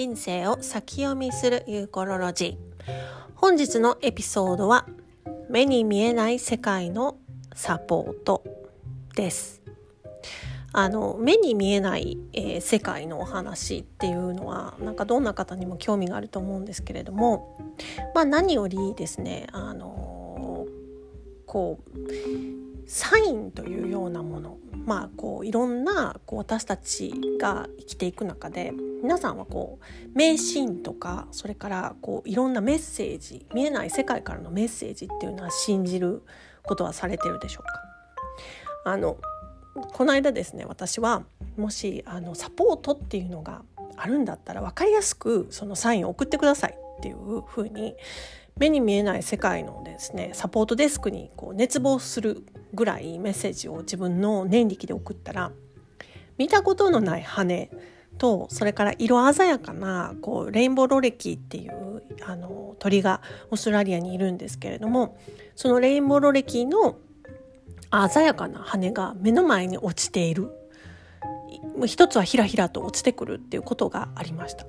人生を先読みするユーコロロジー。本日のエピソードは目に見えない世界のサポートです。あの目に見えない、えー、世界のお話っていうのはなんかどんな方にも興味があると思うんですけれども、まあ、何よりですねあのこうサインというようなものまあこういろんなこう私たちが生きていく中で皆さんはこう迷信とかそれからこういろんなメッセージ見えない世界からのメッセージっていうのは信じることはされてるでしょうか？あのこの間ですね私はもしあのサポートっていうのがあるんだったら分かりやすくそのサインを送ってくださいっていうふうに目に見えない世界のですねサポートデスクにこう熱望するぐらいメッセージを自分の念力で送ったら見たことのない羽とそれから色鮮やかなこうレインボーロレキっていうあの鳥がオーストラリアにいるんですけれどもそのレインボーロレキの鮮やかな羽が目の前に落ちている一つはひらひらと落ちてくるっていうことがありました。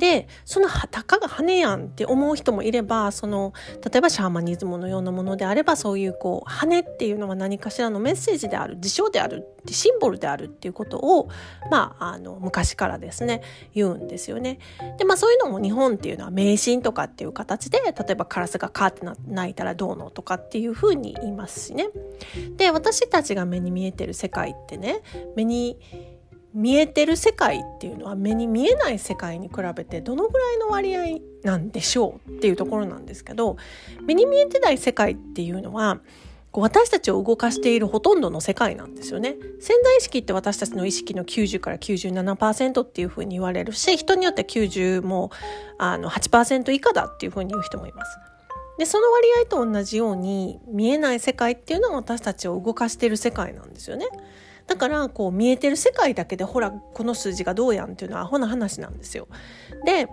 でそのたかが羽やんって思う人もいればその例えばシャーマニズムのようなものであればそういうこう羽っていうのは何かしらのメッセージである事象であるってシンボルであるっていうことをまああの昔からですね言うんですよね。でまあそういうのも日本っていうのは迷信とかっていう形で例えばカラスがカーって鳴いたらどうのとかっていうふうに言いますしね。で私たちが目に見えてる世界ってね目に見えてる世界っていうのは目に見えない世界に比べてどのぐらいの割合なんでしょうっていうところなんですけど目に見えてない世界っていうのは私たちを動かしているほとんどの世界なんですよね。潜在意識って私たちの意識の90から97%っていうふうに言われるし人によって90もあの8%以下だっていうふうに言う人もいます。でその割合と同じように見えない世界っていうのは私たちを動かしてる世界なんですよね。だからこう見えてる世界だけでほらこの数字がどうやんっていうのはアホな話なんですよ。で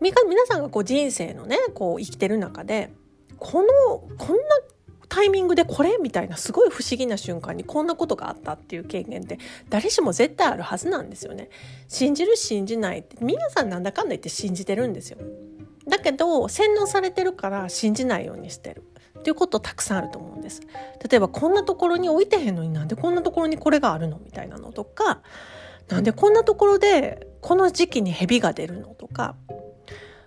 皆さんがこう人生のねこう生きてる中でこのこんなタイミングでこれみたいなすごい不思議な瞬間にこんなことがあったっていう経験って誰しも絶対あるはずなんですよね。信じる信じないって皆さんなんだかんだ言って信じてるんですよ。だけど洗脳されてるから信じないようにしてる。っていうことたくさんあると思うんです。例えばこんなところに置いてへんのになんでこんなところにこれがあるのみたいなのとかなんでこんなところでこの時期に蛇が出るのとか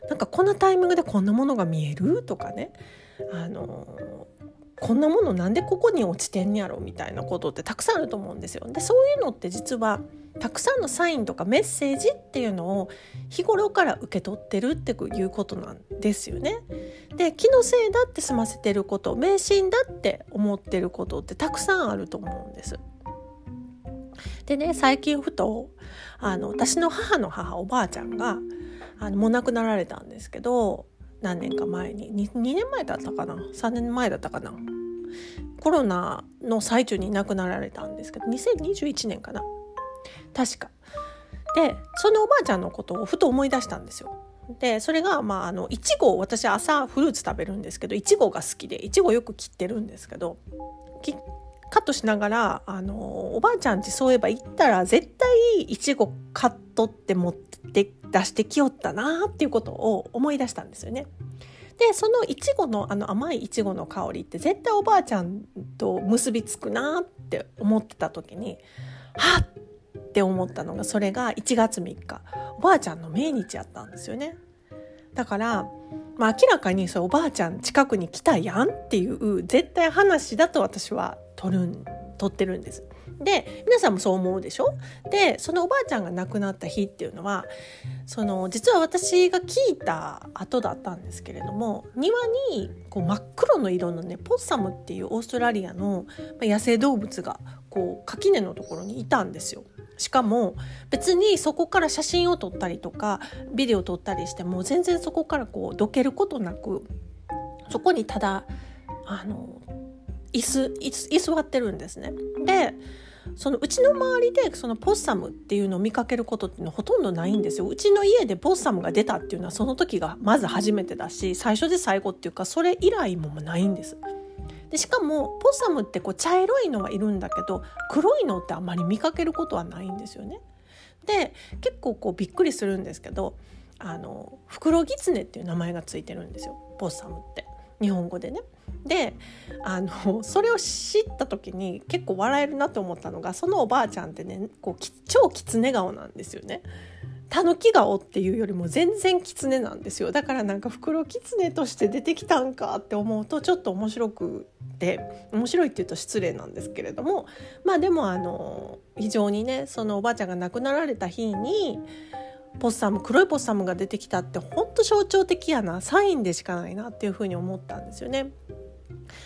なんかこんなタイミングでこんなものが見えるとかねあのこんなものなんでここに落ちてんやろみたいなことってたくさんあると思うんですよ。でそういうのって実はたくさんのサインとかメッセージっていうのを日頃から受け取ってるっていうことなんですよね。で気のせいだって済ませてること迷信だって思ってることってたくさんあると思うんです。でね最近ふとあの私の母の母おばあちゃんがあのもう亡くなられたんですけど何年か前に 2, 2年前だったかな？3年前だったかな？コロナの最中に亡くなられたんですけど2021年かな？確か。でそのおばあちゃんのことをふと思い出したんですよ。でそれがまああのいちご私朝フルーツ食べるんですけどいちごが好きでいちごよく切ってるんですけどカットしながらあのおばあちゃんちそういえば行ったら絶対いちごカットって持って出してきよったなっていうことを思い出したんですよね。でそのいちごのあの甘いいちごの香りって絶対おばあちゃんと結びつくなって思ってた時にはっって思ったのがそれが1月3日おばあちゃんの命日やったんですよねだから、まあ、明らかにそおばあちゃん近くに来たやんっていう絶対話だと私は取るん取ってるんです。で皆さんもそう思うでしょ？でそのおばあちゃんが亡くなった日っていうのはその実は私が聞いた後だったんですけれども庭にこう真っ黒の色のねポッサムっていうオーストラリアの野生動物がこう垣根のところにいたんですよ。しかも別にそこから写真を撮ったりとかビデオを撮ったりしても全然そこからこうどけることなくそこにただあの椅子居座ってるんですね。でそのうちの周りでそのポッサムっていうのを見かけることっていうのはほとんどないんですよ。うちの家でポッサムが出たっていうのはその時がまず初めてだし最初で最後っていうかそれ以来もないんです。でしかもポッサムってこう茶色いのはいるんだけど黒いのってあんまり見かけることはないんですよね。で結構こうびっくりするんですけどあのフクロギツネっていう名前がついてるんですよポッサムって日本語でね。であのそれを知った時に結構笑えるなと思ったのがそのおばあちゃんってねこう超キツネ顔なんですよね。タヌキ顔っていうよりも全然キツネなんですよだからなんか袋キツネとして出てきたんかって思うとちょっと面白くて面白いって言うと失礼なんですけれどもまあでもあの非常にねそのおばあちゃんが亡くなられた日にポッサム黒いポッサムが出てきたってほんと象徴的やなサインでしかないなっていうふうに思ったんですよね。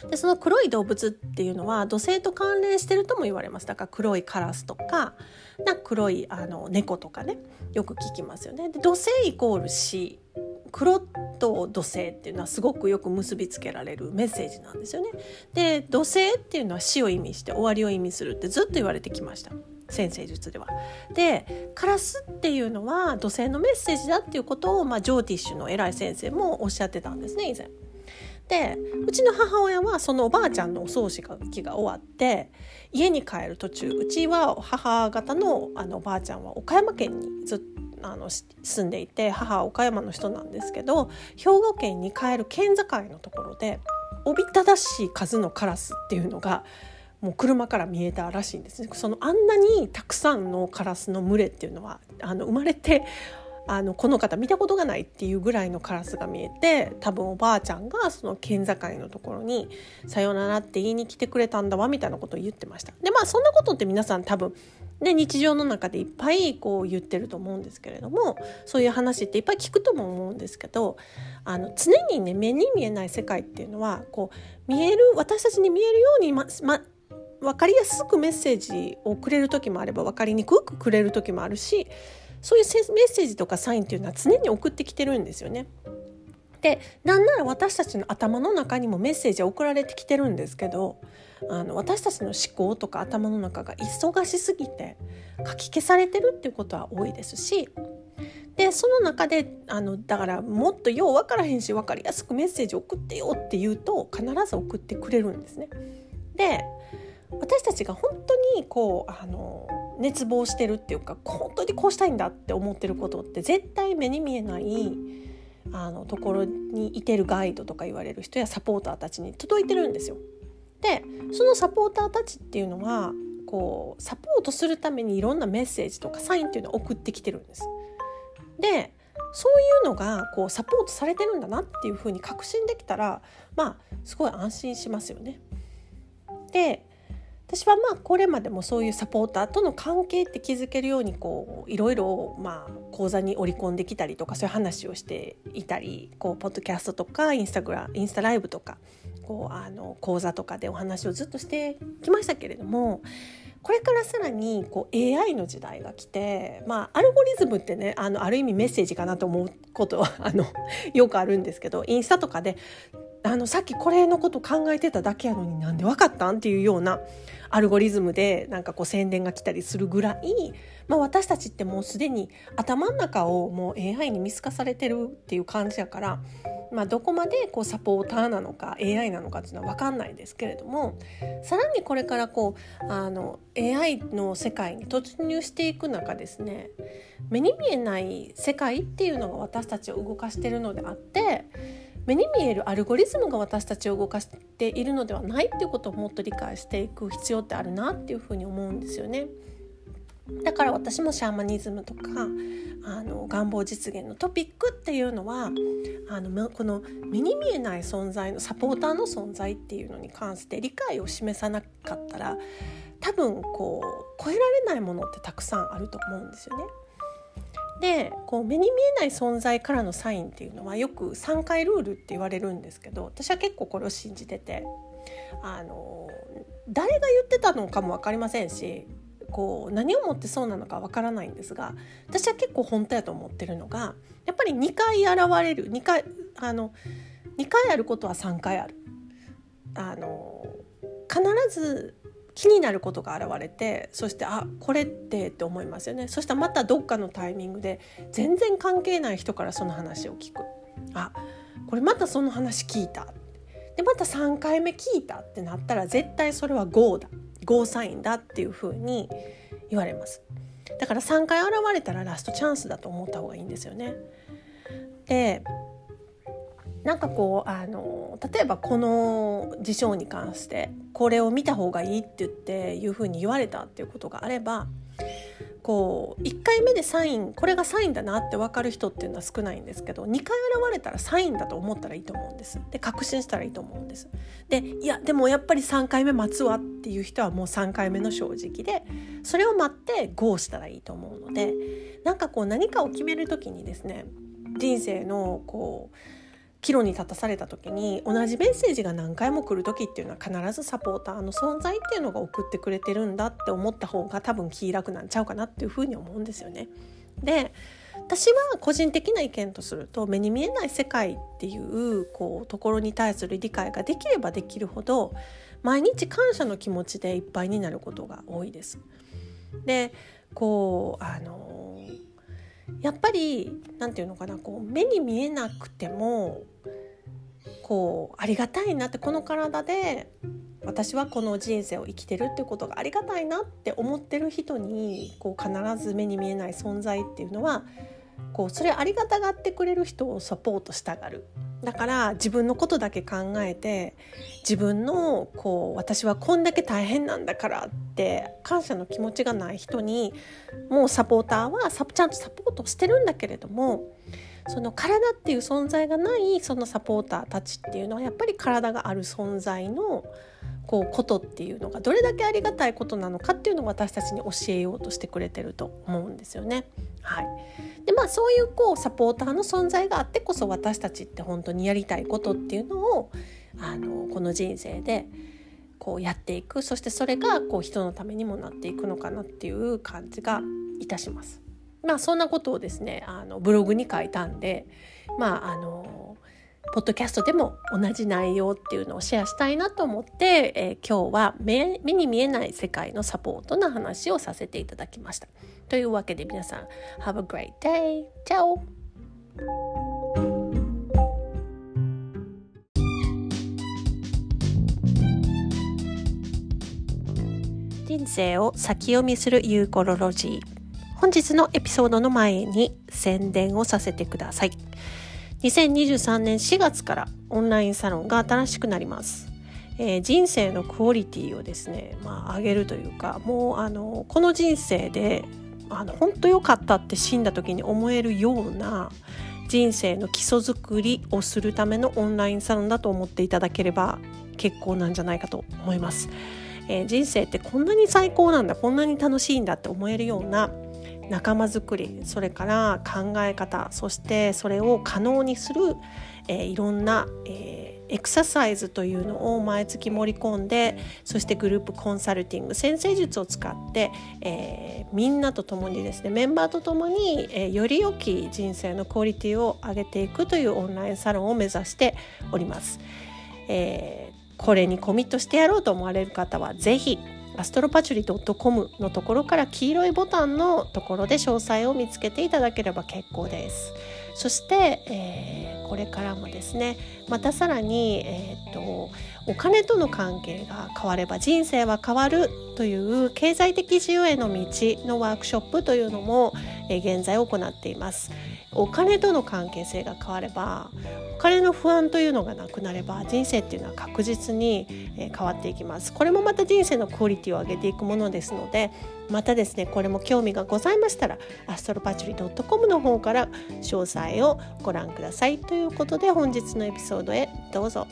でその黒い動物っていうのは土星と関連してるとも言われますだから黒いカラスとかな黒いあの猫とかねよく聞きますよね。で土星イコール死黒と土星っていうのはすごくよく結びつけられるメッセージなんですよね。で土星っていうのは死を意味して終わりを意味するってずっと言われてきました。先生術では。でカラスっていうのは土星のメッセージだっていうことを、まあ、ジョーティッシュの偉い先生もおっしゃってたんですね以前。でうちの母親はそのおばあちゃんのお葬式が終わって家に帰る途中うちは母方のあのおばあちゃんは岡山県にずあの住んでいて母は岡山の人なんですけど兵庫県に帰る県境のところでおびただしい数のカラスっていうのがもう車から見えたらしいんですね。そのあんなにたくさんのカラスの群れっていうのはあの生まれてあのこの方見たことがないっていうぐらいのカラスが見えて多分おばあちゃんがその県境のところに「さよなら」って言いに来てくれたんだわみたいなことを言ってました。でまあそんなことって皆さん多分ね、日常の中でいっぱいこう言ってると思うんですけれどもそういう話っていっぱい聞くとも思うんですけどあの常にね目に見えない世界っていうのはこう見える私たちに見えるように、まま、分かりやすくメッセージをくれる時もあれば分かりにくくくれる時もあるしそういうメッセージとかサインっていうのは常に送ってきてるんですよね。でなんなら私たちの頭の中にもメッセージは送られてきてるんですけどあの私たちの思考とか頭の中が忙しすぎて書き消されてるっていうことは多いですしでその中であのだからもっとよう分からへんし分かりやすくメッセージ送ってよって言うと必ず送ってくれるんですね。で私たちが本当にこうあの熱望してるっていうか本当にこうしたいんだって思ってることって絶対目に見えないあのところにいてるガイドとか言われる人やサポーターたちに届いてるんですよ。でそのサポーターたちっていうのはこうサポートするためにいろんなメッセージとかサインっていうのを送ってきてるんです。でそういうのがこうサポートされてるんだなっていうふうに確信できたらまあすごい安心しますよね。で私はまあこれまでもそういうサポーターとの関係って築けるようにこういろいろまあ講座に織り込んできたりとかそういう話をしていたりこうポッドキャストとかインスタグラインスタライブとかこうあの講座とかでお話をずっとしてきましたけれどもこれからさらにこう AI の時代が来て、まあ、アルゴリズムってねあのある意味メッセージかなと思うことはあのよくあるんですけどインスタとかであのさっきこれのこと考えてただけやのになんで分かったんっていうようなアルゴリズムでなんかこう宣伝が来たりするぐらい、まあ、私たちってもうすでに頭の中をもう AI に見透かされてるっていう感じやから、まあ、どこまでこうサポーターなのか AI なのかっていうのは分かんないですけれどもさらにこれからこうあの AI の世界に突入していく中ですね目に見えない世界っていうのが私たちを動かしてるのであって目に見えるアルゴリズムが私たちを動かしているのではないっていうことをもっと理解していく必要ってあるなっていうふうに思うんですよね。だから私もシャーマニズムとかあの願望実現のトピックっていうのはあのこの目に見えない存在のサポーターの存在っていうのに関して理解を示さなかったら多分こう超えられないものってたくさんあると思うんですよね。でこう目に見えない存在からのサインっていうのはよく3回ルールって言われるんですけど私は結構これを信じててあの誰が言ってたのかも分かりませんしこう何をもってそうなのか分からないんですが私は結構本当やと思ってるのがやっぱり2回現れる2回あの2回あることは3回ある。あの必ず気になることが現れてそしてあこれってって思いますよね。そしたらまたどっかのタイミングで全然関係ない人からその話を聞く。あこれまたその話聞いた。でまた3回目聞いた。ってなったら絶対それは GO だ。GO サインだっていうふうに言われます。だから3回現れたらラストチャンスだと思った方がいいんですよね。でなんかこうあの例えばこの事象に関してこれを見た方がいいって言っていうふうに言われたっていうことがあればこう1回目でサインこれがサインだなって分かる人っていうのは少ないんですけど2回現れたらサインだと思ったらいいと思うんです。で確信したらいいと思うんです。でいやでもやっぱり3回目待つわっていう人はもう3回目の正直でそれを待って GO したらいいと思うのでなんかこう何かを決める時にですね人生のこう岐路に立たされた時に同じメッセージが何回も来る時っていうのは必ずサポーターの存在っていうのが送ってくれてるんだって思った方が多分気楽なんちゃうかなっていうふうに思うんですよね。で私は個人的な意見とすると目に見えない世界っていうこうところに対する理解ができればできるほど毎日感謝の気持ちでいっぱいになることが多いです。でこうあのやっぱり何て言うのかなこう目に見えなくてもこうありがたいなってこの体で私はこの人生を生きてるっていうことがありがたいなって思ってる人にこう必ず目に見えない存在っていうのはこうそれありがたがってくれる人をサポートしたがる。だから自分のことだけ考えて自分のこう私はこんだけ大変なんだからって感謝の気持ちがない人にもうサポーターはちゃんとサポートしてるんだけれどもその体っていう存在がないそのサポーターたちっていうのはやっぱり体がある存在のこうことっていうのがどれだけありがたいことなのかっていうのを私たちに教えようとしてくれてると思うんですよね。はい、でまあそういうこうサポーターの存在があってこそ私たちって本当にやりたいことっていうのをあのこの人生でこうやっていくそしてそれがこう人のためにもなっていくのかなっていう感じがいたします。まあそんなことをですねあのブログに書いたんでまああのポッドキャストでも同じ内容っていうのをシェアしたいなと思って、えー、今日は目に見えない世界のサポートの話をさせていただきました。というわけで皆さん Have a great day! チャオ人生を先読みするユーコロロジー本日のエピソードの前に宣伝をさせてください2023年4月からオンラインサロンが新しくなります。えー、人生のクオリティをですね、まあ、上げるというかもうあのこの人生であの本当良かったって死んだ時に思えるような人生の基礎作りをするためのオンラインサロンだと思っていただければ結構なんじゃないかと思います。えー、人生ってこんなに最高なんだこんなに楽しいんだって思えるような仲間づくりそれから考え方そしてそれを可能にする、えー、いろんな、えー、エクササイズというのを毎月盛り込んでそしてグループコンサルティング先生術を使って、えー、みんなと共にですねメンバーと共に、えー、より良き人生のクオリティを上げていくというオンラインサロンを目指しております。えー、これにコミットしてやろうと思われる方は是非アストロパチュリ .com のところから黄色いボタンのところで詳細を見つけていただければ結構です。そして、えー、これからもですねまたさらに、えーと、お金との関係が変われば人生は変わるという経済的自由への道のワークショップというのも、現在行っています。お金との関係性が変わればお金の不安というのがなくなれば人生っていうのは確実に変わっていきますこれもまた人生のクオリティを上げていくものですのでまたですねこれも興味がございましたらアストロパチュリ .com の方から詳細をご覧くださいということで本日のエピソードへどうぞ。